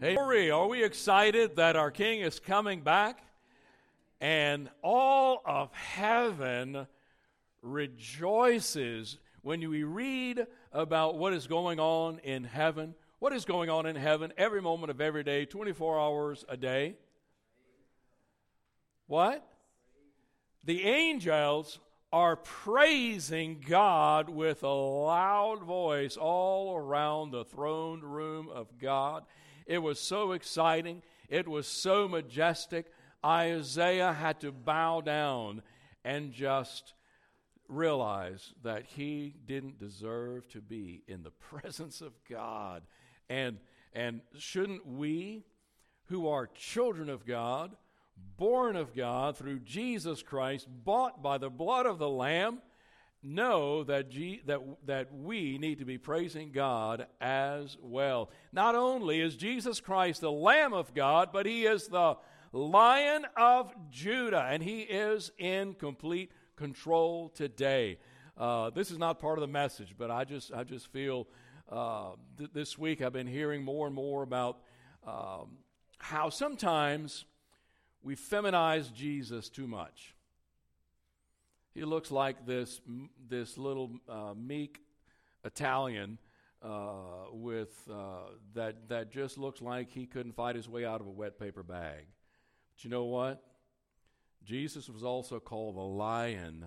Hey, are we excited that our King is coming back? And all of heaven rejoices when we read about what is going on in heaven. What is going on in heaven every moment of every day, 24 hours a day? What? The angels are praising God with a loud voice all around the throne room of God. It was so exciting. It was so majestic. Isaiah had to bow down and just realize that he didn't deserve to be in the presence of God. And, and shouldn't we, who are children of God, born of God through Jesus Christ, bought by the blood of the Lamb, know that, G, that, that we need to be praising God as well. Not only is Jesus Christ the Lamb of God, but He is the Lion of Judah, and He is in complete control today. Uh, this is not part of the message, but I just, I just feel uh, th- this week I've been hearing more and more about um, how sometimes we feminize Jesus too much. He looks like this, this little uh, meek Italian uh, with, uh, that, that just looks like he couldn't fight his way out of a wet paper bag. But you know what? Jesus was also called the Lion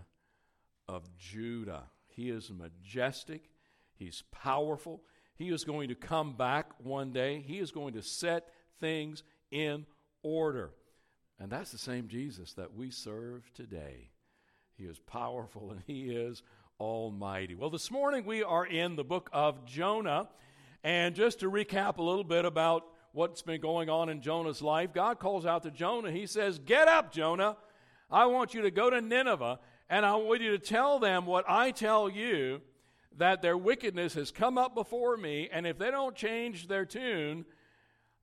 of Judah. He is majestic, he's powerful. He is going to come back one day, he is going to set things in order. And that's the same Jesus that we serve today. He is powerful and He is almighty. Well, this morning we are in the book of Jonah. And just to recap a little bit about what's been going on in Jonah's life, God calls out to Jonah. He says, Get up, Jonah. I want you to go to Nineveh, and I want you to tell them what I tell you that their wickedness has come up before me, and if they don't change their tune,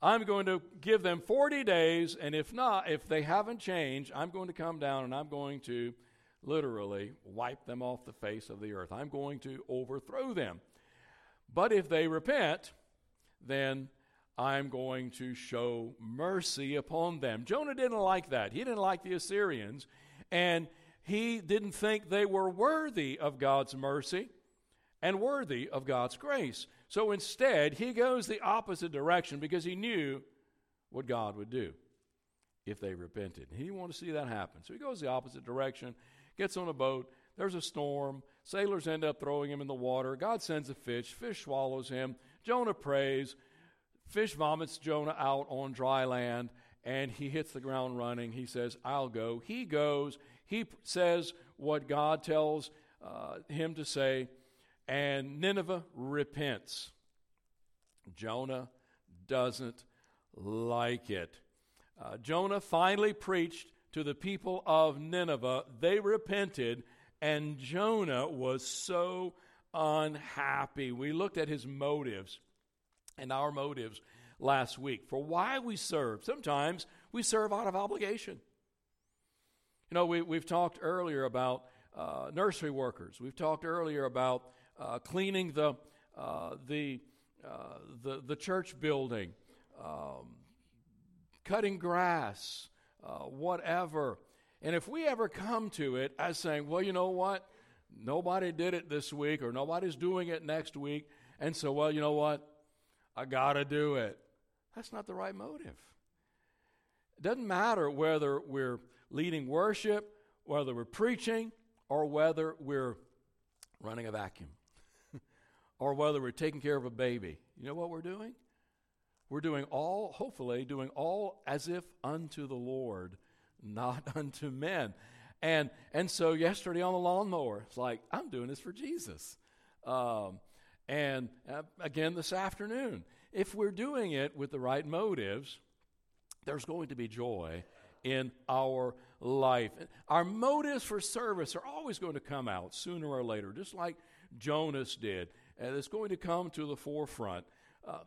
I'm going to give them 40 days, and if not, if they haven't changed, I'm going to come down and I'm going to literally wipe them off the face of the earth. I'm going to overthrow them. But if they repent, then I'm going to show mercy upon them. Jonah didn't like that. He didn't like the Assyrians, and he didn't think they were worthy of God's mercy and worthy of God's grace. So instead, he goes the opposite direction because he knew what God would do if they repented. He didn't want to see that happen. So he goes the opposite direction gets on a boat. There's a storm. Sailors end up throwing him in the water. God sends a fish. Fish swallows him. Jonah prays. Fish vomits Jonah out on dry land, and he hits the ground running. He says, I'll go. He goes. He says what God tells uh, him to say, and Nineveh repents. Jonah doesn't like it. Uh, Jonah finally preached to the people of Nineveh. They repented, and Jonah was so unhappy. We looked at his motives and our motives last week for why we serve. Sometimes we serve out of obligation. You know, we, we've talked earlier about uh, nursery workers. We've talked earlier about uh, cleaning the, uh, the, uh, the, the church building, um, cutting grass, uh, whatever. And if we ever come to it as saying, well, you know what? Nobody did it this week or nobody's doing it next week. And so, well, you know what? I got to do it. That's not the right motive. It doesn't matter whether we're leading worship, whether we're preaching, or whether we're running a vacuum, or whether we're taking care of a baby. You know what we're doing? We're doing all, hopefully, doing all as if unto the Lord, not unto men. And, and so yesterday on the lawnmower, it's like, I'm doing this for Jesus. Um, and uh, again this afternoon, if we're doing it with the right motives, there's going to be joy in our life. Our motives for service are always going to come out sooner or later, just like Jonah's did. And it's going to come to the forefront. Uh,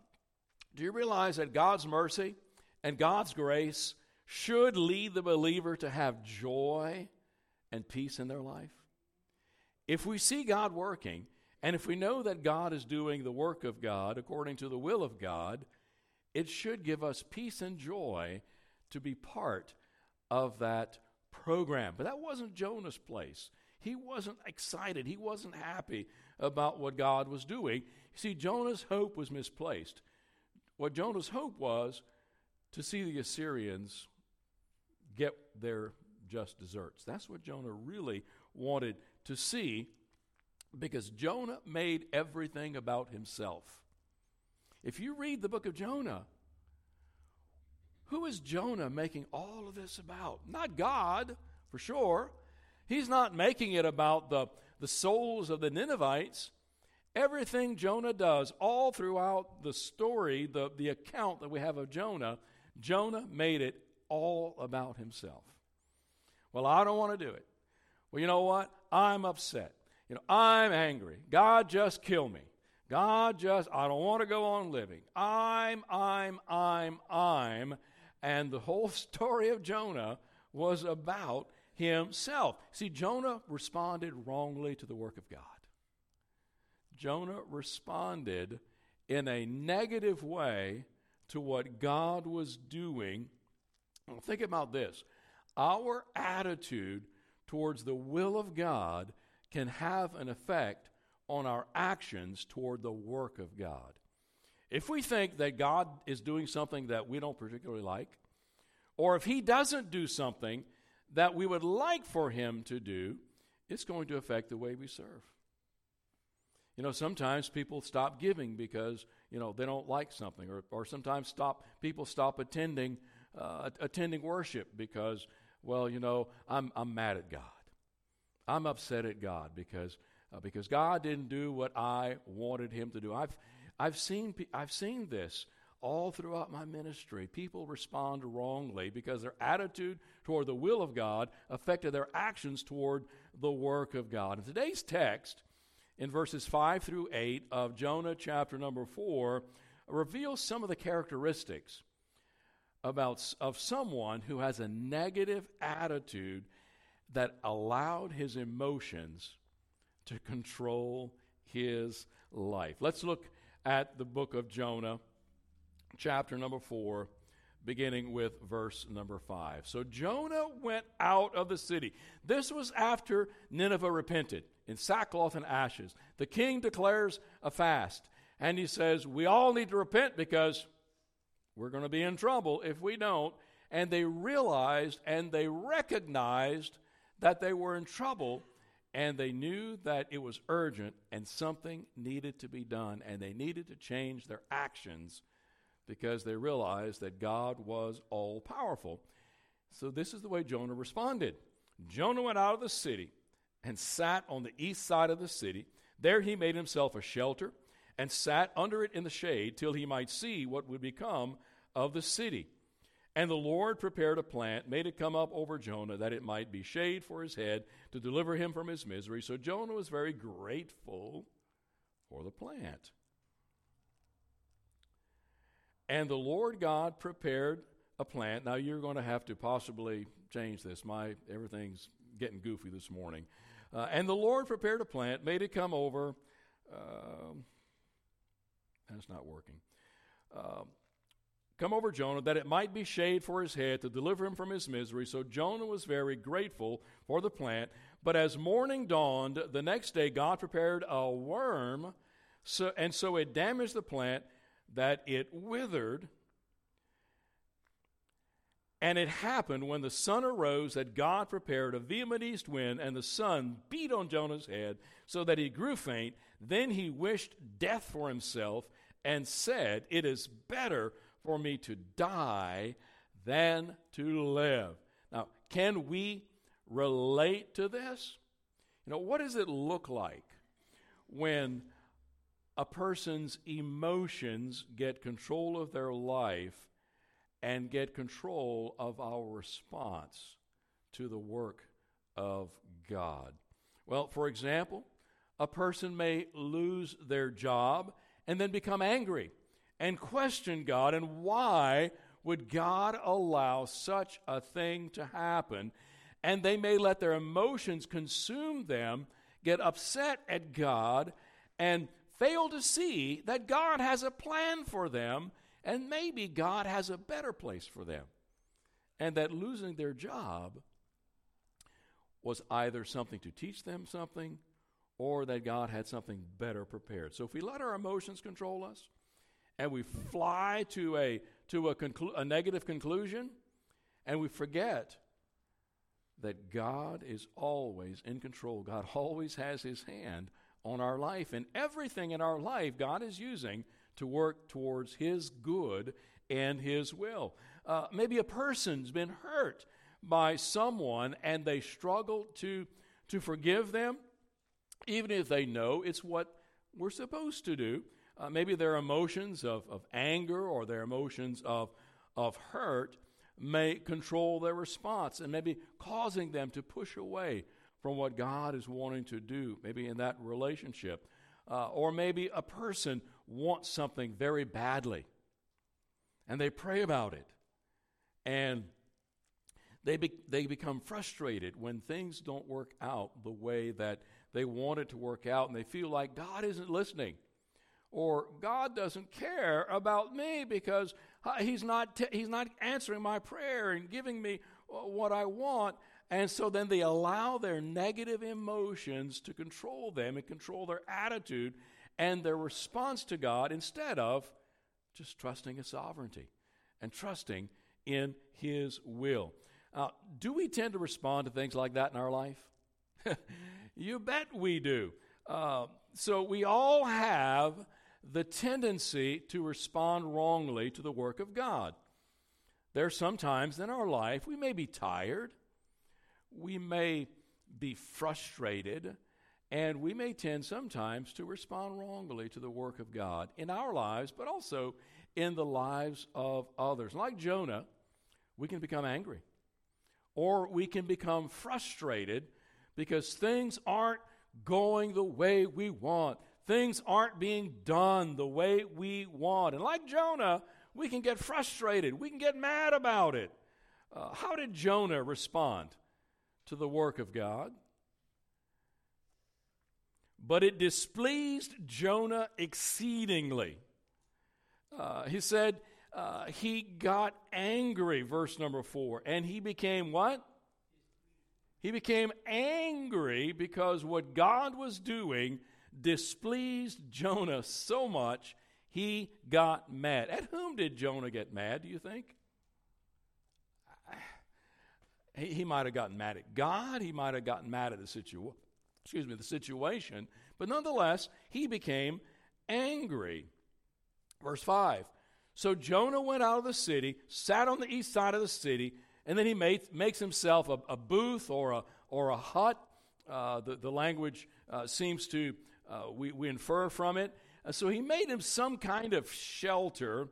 do you realize that God's mercy and God's grace should lead the believer to have joy and peace in their life? If we see God working, and if we know that God is doing the work of God according to the will of God, it should give us peace and joy to be part of that program. But that wasn't Jonah's place. He wasn't excited, he wasn't happy about what God was doing. You see, Jonah's hope was misplaced. What Jonah's hope was to see the Assyrians get their just deserts. That's what Jonah really wanted to see because Jonah made everything about himself. If you read the book of Jonah, who is Jonah making all of this about? Not God, for sure. He's not making it about the, the souls of the Ninevites. Everything Jonah does, all throughout the story, the, the account that we have of Jonah, Jonah made it all about himself. Well, I don't want to do it. Well, you know what? I'm upset. You know, I'm angry. God just killed me. God just, I don't want to go on living. I'm, I'm, I'm, I'm. And the whole story of Jonah was about himself. See, Jonah responded wrongly to the work of God. Jonah responded in a negative way to what God was doing. Think about this our attitude towards the will of God can have an effect on our actions toward the work of God. If we think that God is doing something that we don't particularly like, or if He doesn't do something that we would like for Him to do, it's going to affect the way we serve. You know, sometimes people stop giving because, you know, they don't like something, or, or sometimes stop people stop attending uh, attending worship because, well, you know, I'm, I'm mad at God. I'm upset at God because, uh, because God didn't do what I wanted Him to do. I've, I've, seen, I've seen this all throughout my ministry. People respond wrongly because their attitude toward the will of God affected their actions toward the work of God. In today's text, in verses 5 through 8 of Jonah chapter number 4, reveals some of the characteristics about of someone who has a negative attitude that allowed his emotions to control his life. Let's look at the book of Jonah, chapter number 4, beginning with verse number 5. So Jonah went out of the city. This was after Nineveh repented in sackcloth and ashes. The king declares a fast, and he says, We all need to repent because we're going to be in trouble if we don't. And they realized and they recognized that they were in trouble and they knew that it was urgent and something needed to be done and they needed to change their actions because they realized that God was all powerful. So this is the way Jonah responded. Jonah went out of the city and sat on the east side of the city. There he made himself a shelter and sat under it in the shade till he might see what would become of the city. And the Lord prepared a plant, made it come up over Jonah, that it might be shade for his head, to deliver him from his misery. So Jonah was very grateful for the plant. And the Lord God prepared a plant. Now you're going to have to possibly change this. My everything's getting goofy this morning. Uh, and the Lord prepared a plant, made it come over. Uh, that's not working. Uh, come over Jonah, that it might be shade for his head to deliver him from his misery. So Jonah was very grateful for the plant. But as morning dawned, the next day God prepared a worm, so, and so it damaged the plant that it withered. And it happened when the sun arose that God prepared a vehement east wind, and the sun beat on Jonah's head so that he grew faint. Then he wished death for himself and said, It is better for me to die than to live. Now, can we relate to this? You know, what does it look like when a person's emotions get control of their life and get control of our response to the work of God? Well, for example, a person may lose their job and then become angry and question God and why would God allow such a thing to happen? And they may let their emotions consume them, get upset at God, and fail to see that God has a plan for them And maybe God has a better place for them. And that losing their job was either something to teach them something or that God had something better prepared. So if we let our emotions control us and we fly to a, to a, conclu- a negative conclusion and we forget that God is always in control, God always has his hand on our life, and everything in our life God is using to work towards his good and his will. Uh, maybe a person's been hurt by someone and they struggle to, to forgive them, even if they know it's what we're supposed to do. Uh, maybe their emotions of, of anger or their emotions of, of hurt may control their response and maybe causing them to push away from what God is wanting to do, maybe in that relationship. Uh, or maybe a person wants something very badly and they pray about it. And they, be, they become frustrated when things don't work out the way that they want it to work out, and they feel like God isn't listening, or God doesn't care about me because uh, He's not, t- he's not answering my prayer and giving me uh, what I want. And so then they allow their negative emotions to control them and control their attitude and their response to God instead of just trusting His sovereignty and trusting in His will. Uh, do we tend to respond to things like that in our life? you bet we do. Uh, so we all have the tendency to respond wrongly to the work of God. There are some times in our life we may be tired, we may be frustrated, and we may tend sometimes to respond wrongly to the work of God in our lives, but also in the lives of others. Like Jonah, we can become angry or we can become frustrated because things aren't going the way we want. Things aren't being done the way we want. And like Jonah, we can get frustrated. We can get mad about it. Uh, how did Jonah respond to the work of God? But it displeased Jonah exceedingly. Uh, he said, uh, he got angry, verse number four, and he became what? He became angry because what God was doing displeased Jonah so much he got mad. At whom did Jonah get mad, do you think? He, he might have gotten mad at God, he might have gotten mad at the situation, excuse me, the situation, but nonetheless, he became angry. Verse 5 so Jonah went out of the city, sat on the east side of the city, and then he made, makes himself a, a, booth or a, or a hut. Uh, the, the language uh, seems to, uh, we, we infer from it. Uh, so he made him some kind of shelter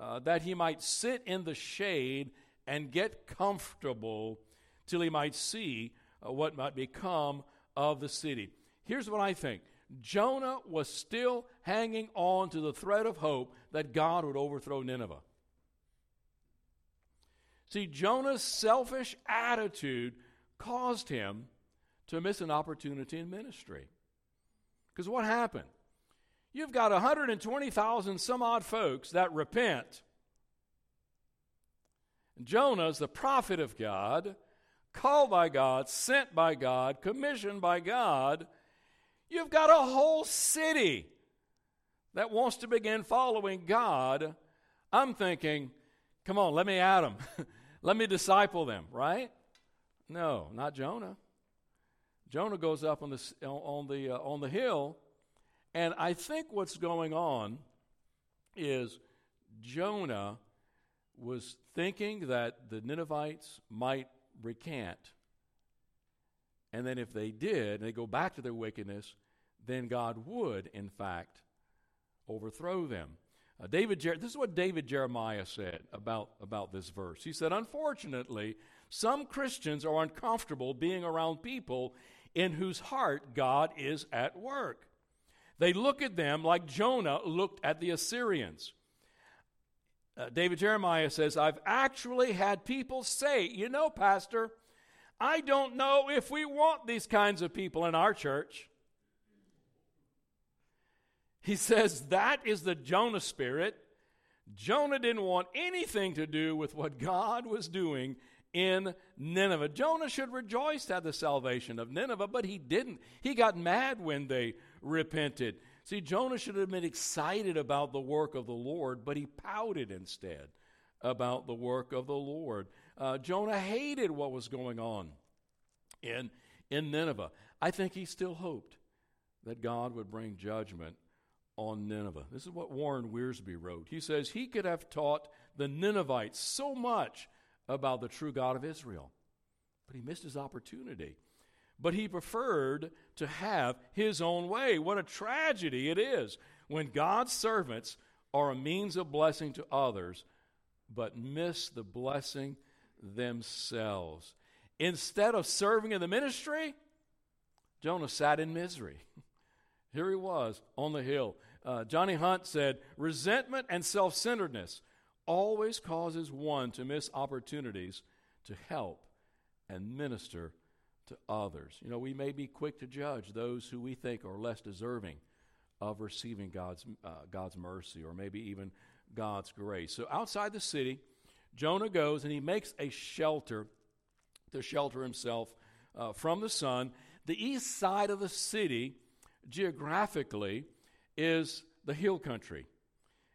uh, that he might sit in the shade and get comfortable till he might see uh, what might become of the city. Here's what I think Jonah was still hanging on to the thread of hope that God would overthrow Nineveh. See, Jonah's selfish attitude caused him to miss an opportunity in ministry. Because what happened? You've got 120,000 some odd folks that repent. Jonah's the prophet of God, called by God, sent by God, commissioned by God You've got a whole city that wants to begin following God. I'm thinking, come on, let me add them. let me disciple them, right? No, not Jonah. Jonah goes up on the, on the, uh, on the hill, and I think what's going on is Jonah was thinking that the Ninevites might recant and then if they did, and they go back to their wickedness, then God would, in fact, overthrow them. Uh, David, Jer- this is what David Jeremiah said about, about this verse. He said, Unfortunately, some Christians are uncomfortable being around people in whose heart God is at work. They look at them like Jonah looked at the Assyrians. Uh, David Jeremiah says, I've actually had people say, You know, Pastor, I don't know if we want these kinds of people in our church. He says that is the Jonah spirit. Jonah didn't want anything to do with what God was doing in Nineveh. Jonah should rejoice at the salvation of Nineveh, but he didn't. He got mad when they repented. See, Jonah should have been excited about the work of the Lord, but he pouted instead about the work of the Lord. Uh, Jonah hated what was going on in, in Nineveh. I think he still hoped that God would bring judgment on Nineveh. This is what Warren Wiersbe wrote. He says he could have taught the Ninevites so much about the true God of Israel, but he missed his opportunity. But he preferred to have his own way. What a tragedy it is when God's servants are a means of blessing to others, but miss the blessing themselves. Instead of serving in the ministry, Jonah sat in misery. Here he was on the hill. Uh, Johnny Hunt said, Resentment and self centeredness always causes one to miss opportunities to help and minister to others. You know, we may be quick to judge those who we think are less deserving of receiving God's, uh, God's mercy or maybe even God's grace. So outside the city, Jonah goes and he makes a shelter to shelter himself uh, from the sun. The east side of the city, geographically, is the hill country.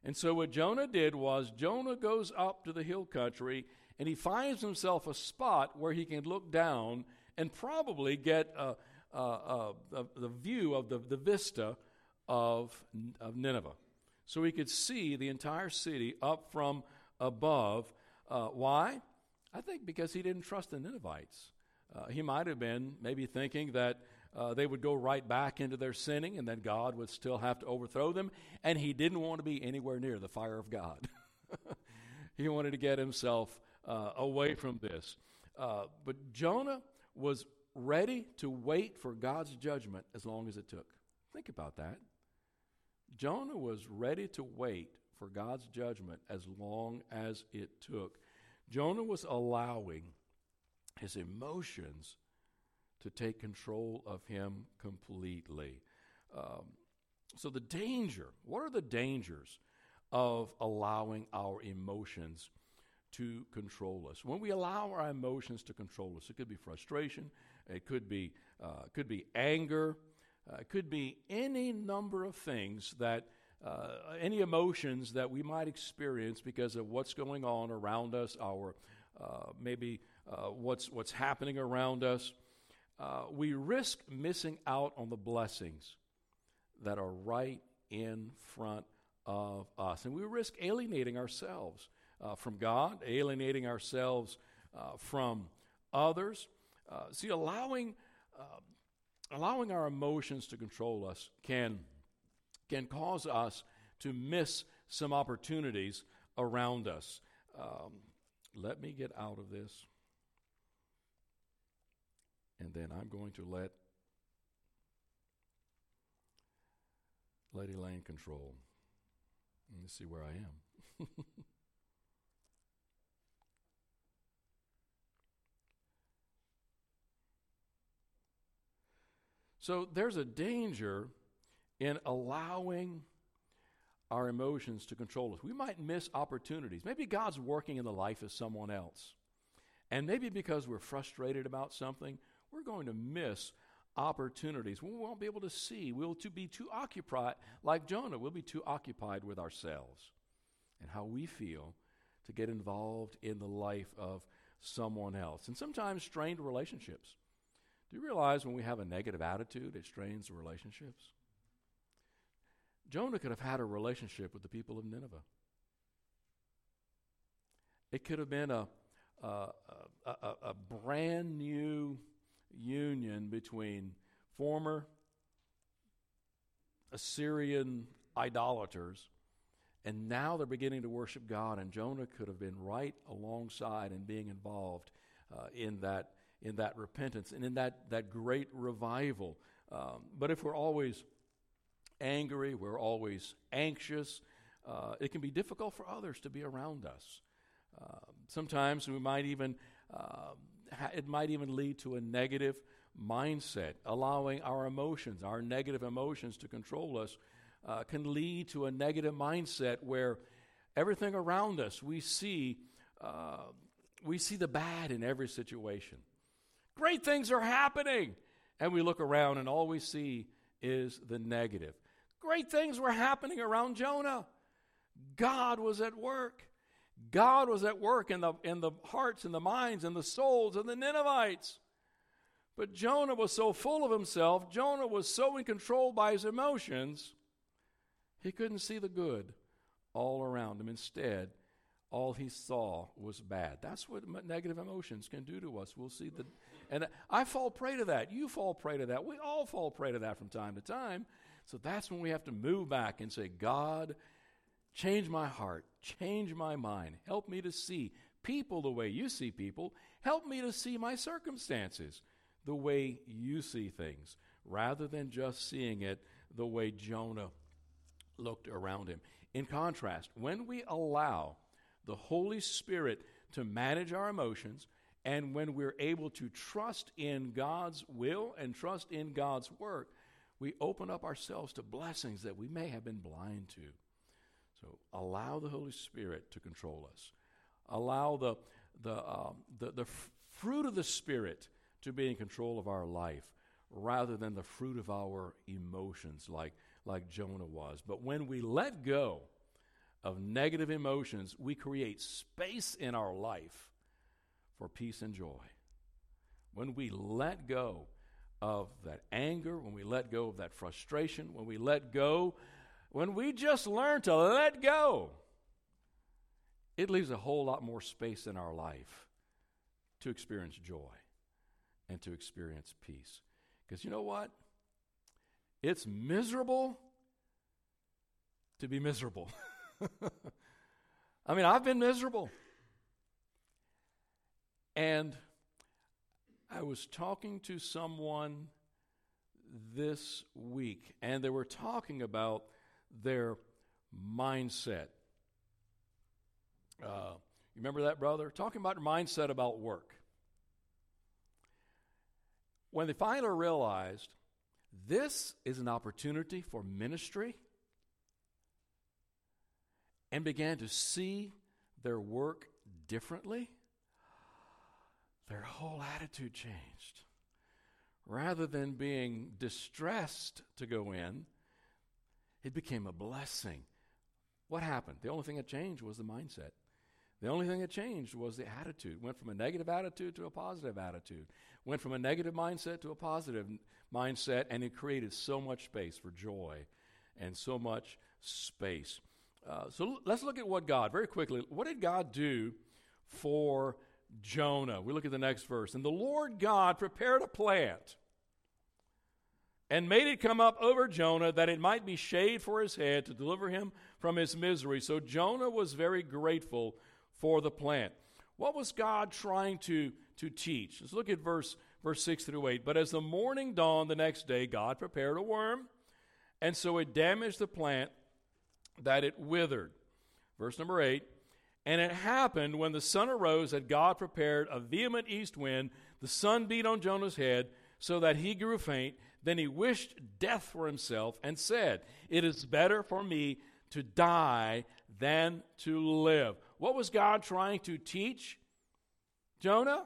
And so what Jonah did was Jonah goes up to the hill country and he finds himself a spot where he can look down and probably get a, a, a, the view of the, the vista of, of Nineveh. So he could see the entire city up from above. Uh, why? I think because he didn't trust the Ninevites. Uh, he might have been maybe thinking that uh, they would go right back into their sinning and then God would still have to overthrow them. And he didn't want to be anywhere near the fire of God. he wanted to get himself uh, away from this. Uh, but Jonah was ready to wait for God's judgment as long as it took. Think about that. Jonah was ready to wait for God's judgment as long as it took. Jonah was allowing his emotions to take control of him completely. Um, so, the danger what are the dangers of allowing our emotions to control us? When we allow our emotions to control us, it could be frustration, it could be, uh, could be anger, uh, it could be any number of things that. Uh, any emotions that we might experience because of what's going on around us, our uh, maybe uh, what's what's happening around us, uh, we risk missing out on the blessings that are right in front of us. And we risk alienating ourselves uh, from God, alienating ourselves uh, from others. Uh, see, allowing, uh, allowing our emotions to control us can, can cause us to miss some opportunities around us. Um, let me get out of this and then I'm going to let Lady Lane control. Let me see where I am. so there's a danger in allowing our emotions to control us. We might miss opportunities. Maybe God's working in the life of someone else. And maybe because we're frustrated about something, we're going to miss opportunities. We won't be able to see. We'll to be too occupied, like Jonah, we'll be too occupied with ourselves and how we feel to get involved in the life of someone else. And sometimes strained relationships. Do you realize when we have a negative attitude, it strains the relationships? Jonah could have had a relationship with the people of Nineveh. It could have been a, a, a, a brand new union between former Assyrian idolaters, and now they're beginning to worship God. And Jonah could have been right alongside and being involved uh, in that in that repentance and in that that great revival. Um, but if we're always angry, we're always anxious. Uh, it can be difficult for others to be around us. Uh, sometimes we might even um, it might even lead to a negative mindset. Allowing our emotions, our negative emotions, to control us uh, can lead to a negative mindset where everything around us, we see, uh, we see the bad in every situation. Great things are happening. And we look around and all we see is the negative. Great things were happening around Jonah. God was at work. God was at work in the, in the hearts and the minds and the souls of the Ninevites. But Jonah was so full of himself, Jonah was so in control by his emotions, he couldn't see the good all around him. Instead, all he saw was bad. That's what negative emotions can do to us. We'll see the and I fall prey to that. You fall prey to that. We all fall prey to that from time to time. So that's when we have to move back and say, God, change my heart, change my mind, help me to see people the way you see people, help me to see my circumstances the way you see things, rather than just seeing it the way Jonah looked around him. In contrast, when we allow the Holy Spirit to manage our emotions, and when we're able to trust in God's will and trust in God's work, we open up ourselves to blessings that we may have been blind to. So allow the Holy Spirit to control us. Allow the, the, um, the, the fruit of the Spirit to be in control of our life rather than the fruit of our emotions like, like Jonah was. But when we let go of negative emotions, we create space in our life for peace and joy. When we let go of that anger, when we let go of that frustration, when we let go, when we just learn to let go, it leaves a whole lot more space in our life to experience joy and to experience peace. Because you know what? It's miserable to be miserable. I mean, I've been miserable. And I was talking to someone this week, and they were talking about their mindset. Uh, you remember that, brother? Talking about mindset about work when they finally realized this is an opportunity for ministry and began to see their work differently, their whole attitude changed. Rather than being distressed to go in, it became a blessing. What happened? The only thing that changed was the mindset. The only thing that changed was the attitude. Went from a negative attitude to a positive attitude. Went from a negative mindset to a positive mindset, and it created so much space for joy and so much space. Uh, so let's look at what God, very quickly, what did God do for Jonah? We look at the next verse. And the Lord God prepared a plant and made it come up over Jonah that it might be shade for his head to deliver him from his misery. So Jonah was very grateful for the plant. What was God trying to, to teach? Let's look at verse, verse 6 through 8. But as the morning dawned the next day, God prepared a worm, and so it damaged the plant that it withered. Verse number 8. And it happened when the sun arose that God prepared a vehement east wind. The sun beat on Jonah's head so that he grew faint. Then he wished death for himself and said, It is better for me to die than to live. What was God trying to teach Jonah?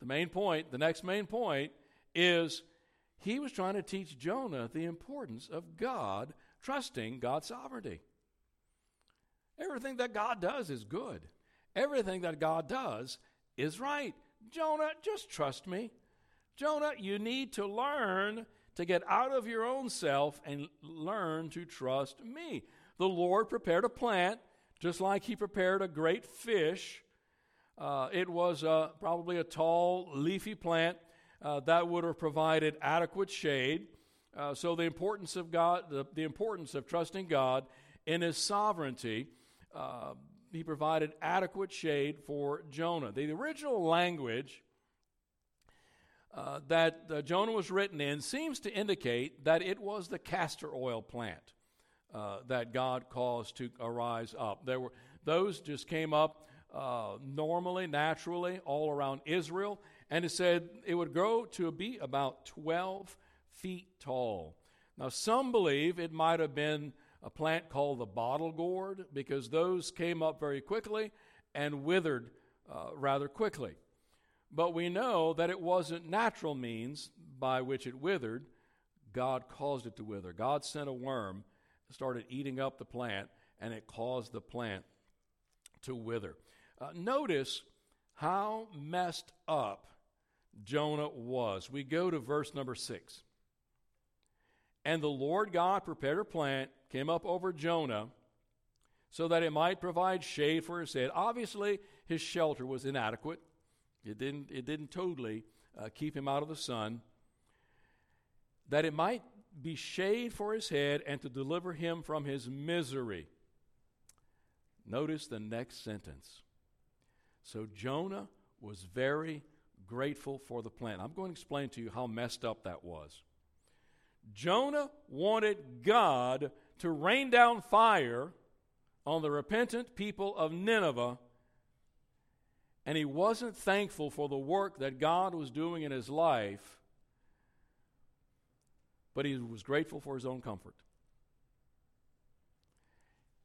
The main point, the next main point, is he was trying to teach Jonah the importance of God trusting God's sovereignty. Everything that God does is good. Everything that God does is right. Jonah, just trust me. Jonah, you need to learn to get out of your own self and learn to trust me. The Lord prepared a plant just like he prepared a great fish. Uh, it was uh, probably a tall, leafy plant uh, that would have provided adequate shade. Uh, so the importance of God, the, the, importance of trusting God in His sovereignty, uh, He provided adequate shade for Jonah. The original language uh, that Jonah was written in seems to indicate that it was the castor oil plant uh, that God caused to arise up. There were those just came up uh, normally, naturally, all around Israel, and it said it would grow to be about 12 feet tall. Now, some believe it might have been a plant called the bottle gourd because those came up very quickly and withered uh, rather quickly. But we know that it wasn't natural means by which it withered. God caused it to wither. God sent a worm, started eating up the plant, and it caused the plant to wither. Uh, notice how messed up Jonah was. We go to verse number six. And the Lord God prepared a plant, came up over Jonah, so that it might provide shade for his head. Obviously, his shelter was inadequate. It didn't, it didn't totally uh, keep him out of the sun. That it might be shade for his head and to deliver him from his misery. Notice the next sentence. So Jonah was very grateful for the plant. I'm going to explain to you how messed up that was. Jonah wanted God to rain down fire on the repentant people of Nineveh, and he wasn't thankful for the work that God was doing in his life, but he was grateful for his own comfort.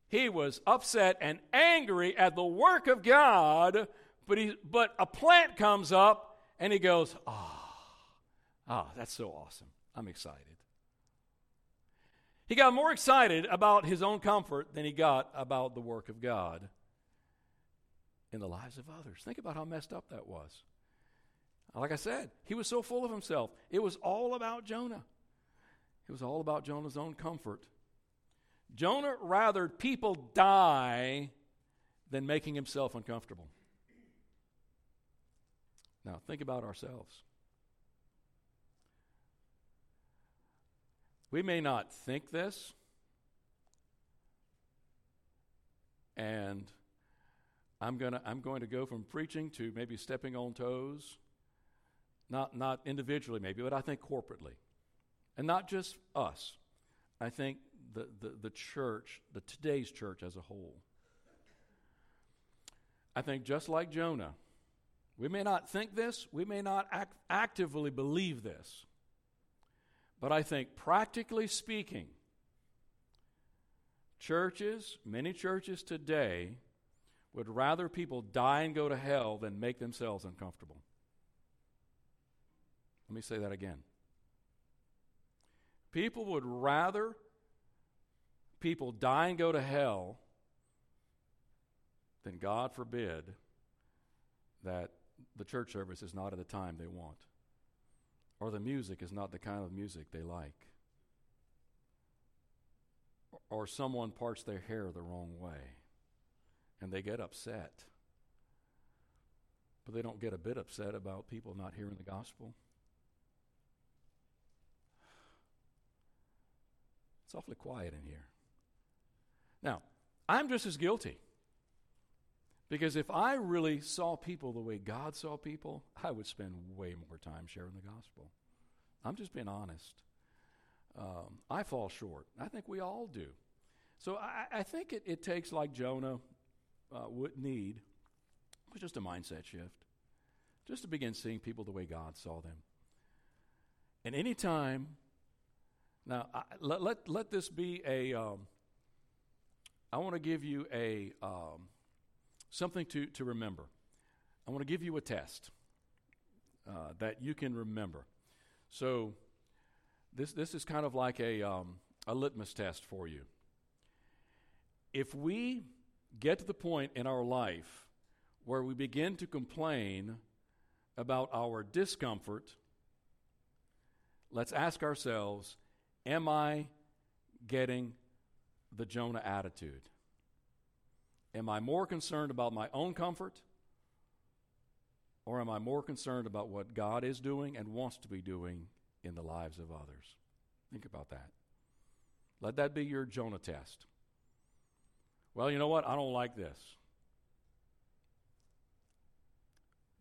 He was upset and angry at the work of God, but, he, but a plant comes up and he goes, Ah, oh, ah, oh, that's so awesome. I'm excited. He got more excited about his own comfort than he got about the work of God in the lives of others. Think about how messed up that was. Like I said, he was so full of himself. It was all about Jonah. It was all about Jonah's own comfort. Jonah rather people die than making himself uncomfortable. Now, think about ourselves. We may not think this, and I'm, gonna, I'm going to go from preaching to maybe stepping on toes, not, not individually maybe, but I think corporately. And not just us. I think the, the, the church, the today's church as a whole. I think just like Jonah, we may not think this, we may not act, actively believe this, but I think practically speaking, churches, many churches today, would rather people die and go to hell than make themselves uncomfortable. Let me say that again. People would rather people die and go to hell than, God forbid that the church service is not at the time they want, or the music is not the kind of music they like, or someone parts their hair the wrong way and they get upset. But they don't get a bit upset about people not hearing the gospel. It's awfully quiet in here. Now, I'm just as guilty. Because if I really saw people the way God saw people, I would spend way more time sharing the gospel. I'm just being honest. Um, I fall short. I think we all do. So I, I think it, it, takes, like Jonah uh, would need, was just a mindset shift, just to begin seeing people the way God saw them. And anytime, now I, let, let, let this be a. Um, I want to give you a um, something to, to remember. I want to give you a test uh, that you can remember. So, this, this is kind of like a, um, a litmus test for you. If we get to the point in our life where we begin to complain about our discomfort, let's ask ourselves Am I getting the Jonah attitude? Am I more concerned about my own comfort? Or am I more concerned about what God is doing and wants to be doing in the lives of others? Think about that. Let that be your Jonah test. Well, you know what? I don't like this.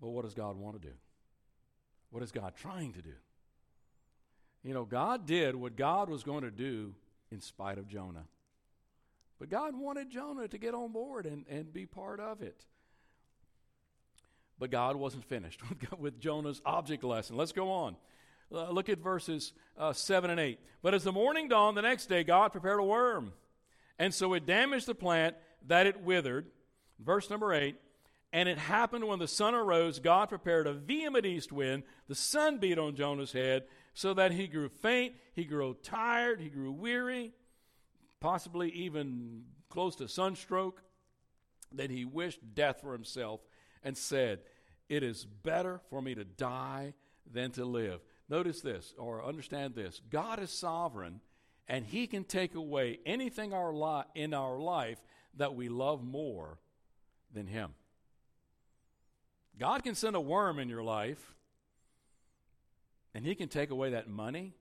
But what does God want to do? What is God trying to do? You know, God did what God was going to do in spite of Jonah. But God wanted Jonah to get on board and, and be part of it. But God wasn't finished with, Jonah's object lesson. Let's go on. Uh, look at verses uh, 7 and 8. But as the morning dawned the next day, God prepared a worm And so it damaged the plant that it withered. Verse number 8. And it happened when the sun arose, God prepared a vehement east wind. The sun beat on Jonah's head so that he grew faint, he grew tired, he grew weary, possibly even close to sunstroke. Then he wished death for himself and said, It is better for me to die than to live. Notice this, or understand this God is sovereign, and he can take away anything our li- in our life that we love more than him. God can send a worm in your life, and He can take away that money.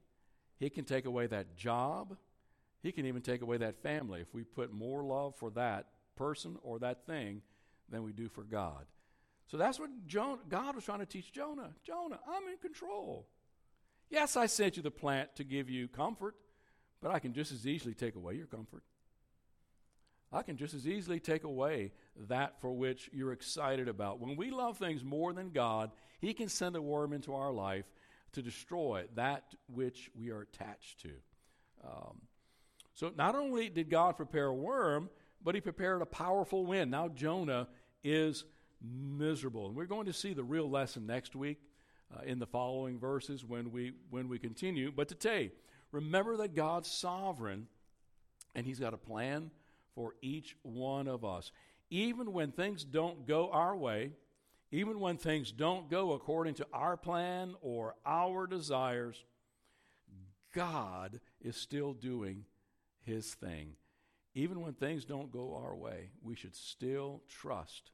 He can take away that job. He can even take away that family if we put more love for that person or that thing than we do for God. So that's what Jonah, God was trying to teach Jonah. Jonah, I'm in control. Yes, I sent you the plant to give you comfort, but I can just as easily take away your comfort. I can just as easily take away that for which you're excited about. When we love things more than God, He can send a worm into our life to destroy that which we are attached to. Um, so not only did God prepare a worm, but He prepared a powerful wind. Now Jonah is miserable. And we're going to see the real lesson next week uh, in the following verses when we, when we continue. But today, remember that God's sovereign and He's got a plan for each one of us. Even when things don't go our way, even when things don't go according to our plan or our desires, God is still doing His thing. Even when things don't go our way, we should still trust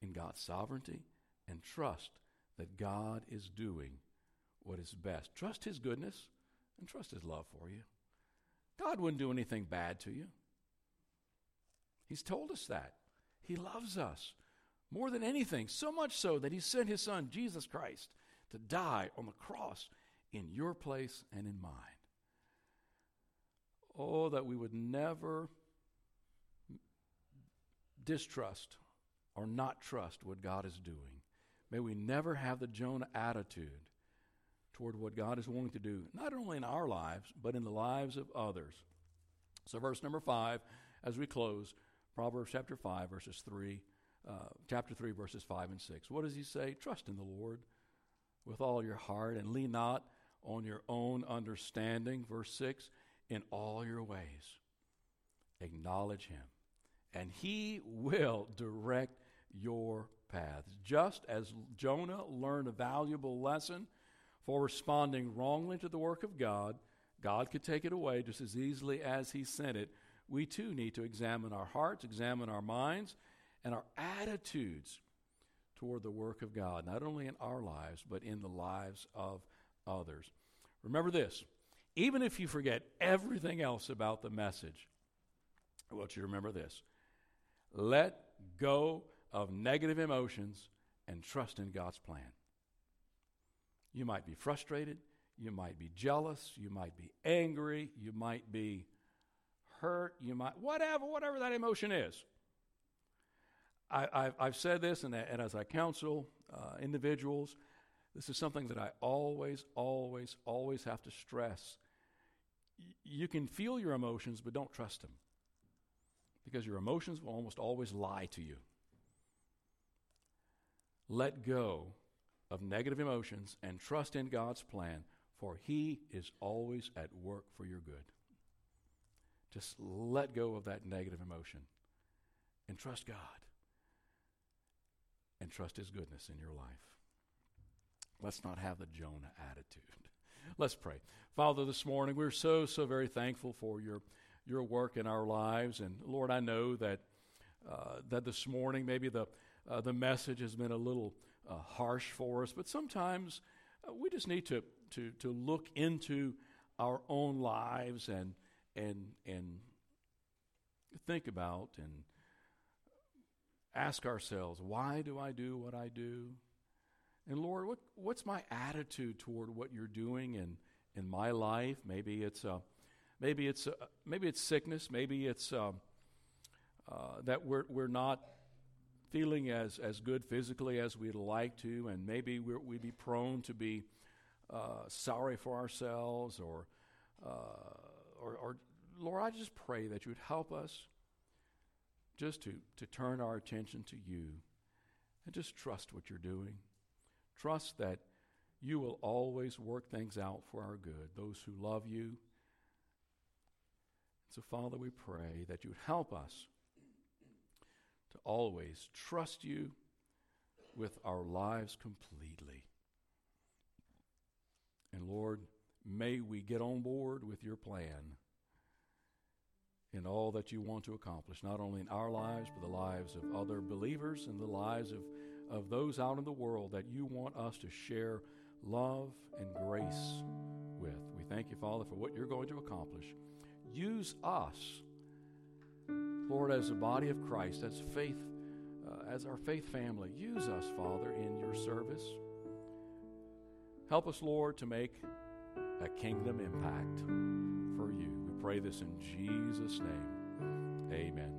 in God's sovereignty and trust that God is doing what is best. Trust His goodness and trust His love for you. God wouldn't do anything bad to you. He's told us that. He loves us more than anything, so much so that He sent His Son, Jesus Christ, to die on the cross in your place and in mine. Oh, that we would never distrust or not trust what God is doing. May we never have the Jonah attitude toward what God is wanting to do, not only in our lives, but in the lives of others. So, verse number five, as we close, Proverbs chapter 5, verses 3, uh, chapter 3, verses 5 and 6. What does he say? Trust in the Lord with all your heart and lean not on your own understanding. Verse 6 In all your ways, acknowledge him, and he will direct your paths. Just as Jonah learned a valuable lesson for responding wrongly to the work of God, God could take it away just as easily as he sent it we too need to examine our hearts, examine our minds, and our attitudes toward the work of God, not only in our lives, but in the lives of others. Remember this even if you forget everything else about the message, I want you to remember this let go of negative emotions and trust in God's plan. You might be frustrated, you might be jealous, you might be angry, you might be hurt, you might, whatever, whatever that emotion is. I, have said this, and, and, as I counsel uh, individuals, this is something that I always, always, always have to stress. You can feel your emotions, but don't trust them. Because your emotions will almost always lie to you. Let go of negative emotions and trust in God's plan, for He is always at work for your good. Just let go of that negative emotion and trust God and trust His goodness in your life. Let's not have the Jonah attitude. Let's pray. Father, this morning we're so, so very thankful for your, your work in our lives. And Lord, I know that, uh, that this morning maybe the, uh, the message has been a little uh, harsh for us, but sometimes uh, we just need to, to, to look into our own lives and and and think about and ask ourselves, why do I do what I do? And Lord, what, what's my attitude toward what you're doing in, in my life? Maybe it's uh, maybe it's uh, maybe it's sickness. Maybe it's uh, uh, that we're we're not feeling as as good physically as we'd like to, and maybe we would be prone to be uh, sorry for ourselves or or, or Lord, I just pray that you would help us just to, to turn our attention to you and just trust what you're doing. Trust that you will always work things out for our good, those who love you. So, Father, we pray that you would help us to always trust you with our lives completely. And Lord, may we get on board with your plan in all that you want to accomplish, not only in our lives, but the lives of other believers and the lives of, of those out in the world that you want us to share love and grace with. We thank you, Father, for what you're going to accomplish. Use us, Lord, as a body of Christ, as faith, uh, as our faith family. Use us, Father, in your service. Help us, Lord, to make a kingdom impact for you. We pray this in Jesus' name. Amen.